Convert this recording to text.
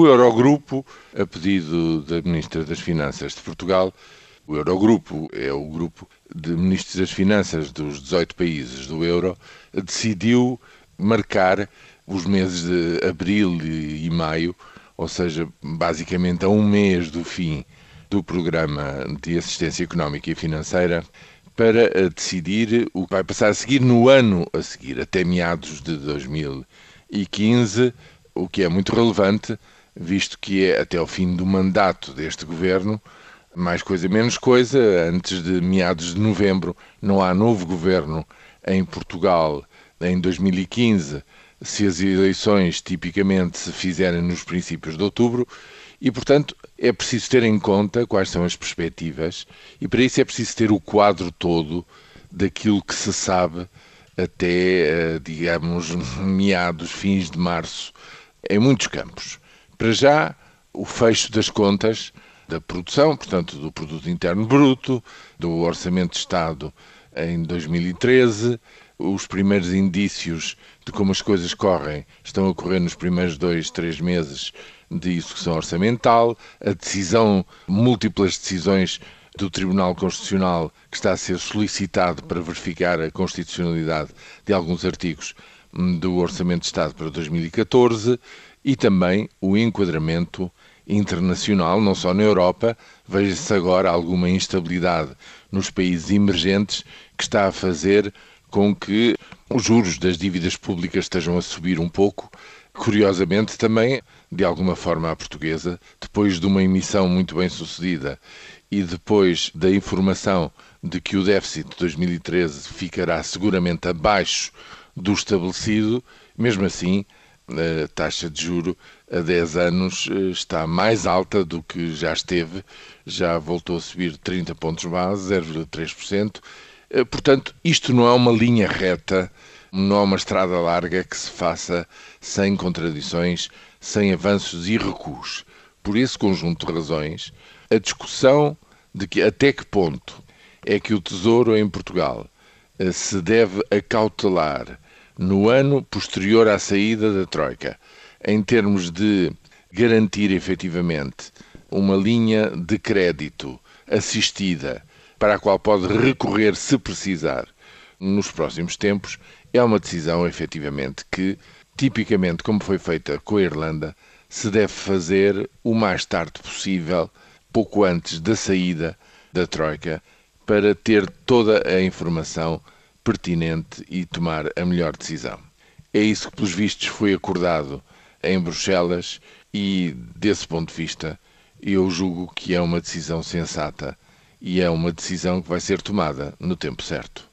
O Eurogrupo, a pedido da Ministra das Finanças de Portugal, o Eurogrupo é o grupo de ministros das Finanças dos 18 países do euro, decidiu marcar os meses de abril e maio, ou seja, basicamente a um mês do fim do programa de assistência económica e financeira, para decidir o que vai passar a seguir no ano a seguir, até meados de 2015, o que é muito relevante, visto que é até o fim do mandato deste governo, mais coisa menos coisa, antes de meados de novembro não há novo governo em Portugal em 2015, se as eleições tipicamente se fizerem nos princípios de outubro, e portanto é preciso ter em conta quais são as perspectivas, e para isso é preciso ter o quadro todo daquilo que se sabe até, eh, digamos, meados, fins de março, em muitos campos. Para já, o fecho das contas da produção, portanto, do produto interno bruto, do orçamento de Estado em 2013, os primeiros indícios de como as coisas correm estão a ocorrer nos primeiros dois, três meses de execução orçamental, a decisão, múltiplas decisões do Tribunal Constitucional que está a ser solicitado para verificar a constitucionalidade de alguns artigos do Orçamento de Estado para 2014 e também o enquadramento internacional, não só na Europa, veja-se agora alguma instabilidade nos países emergentes que está a fazer com que os juros das dívidas públicas estejam a subir um pouco. Curiosamente, também, de alguma forma, a portuguesa, depois de uma emissão muito bem sucedida e depois da informação de que o déficit de 2013 ficará seguramente abaixo do estabelecido, mesmo assim, a taxa de juro a 10 anos eh, está mais alta do que já esteve, já voltou a subir 30 pontos base, 0,3%. Eh, portanto, isto não é uma linha reta, não é uma estrada larga que se faça sem contradições, sem avanços e recuos. Por esse conjunto de razões, a discussão de que até que ponto é que o Tesouro em Portugal se deve acautelar no ano posterior à saída da Troika, em termos de garantir efetivamente uma linha de crédito assistida para a qual pode recorrer se precisar nos próximos tempos, é uma decisão efetivamente que, tipicamente como foi feita com a Irlanda, se deve fazer o mais tarde possível, pouco antes da saída da Troika, para ter toda a informação pertinente e tomar a melhor decisão. É isso que, pelos vistos, foi acordado em Bruxelas e, desse ponto de vista, eu julgo que é uma decisão sensata e é uma decisão que vai ser tomada no tempo certo.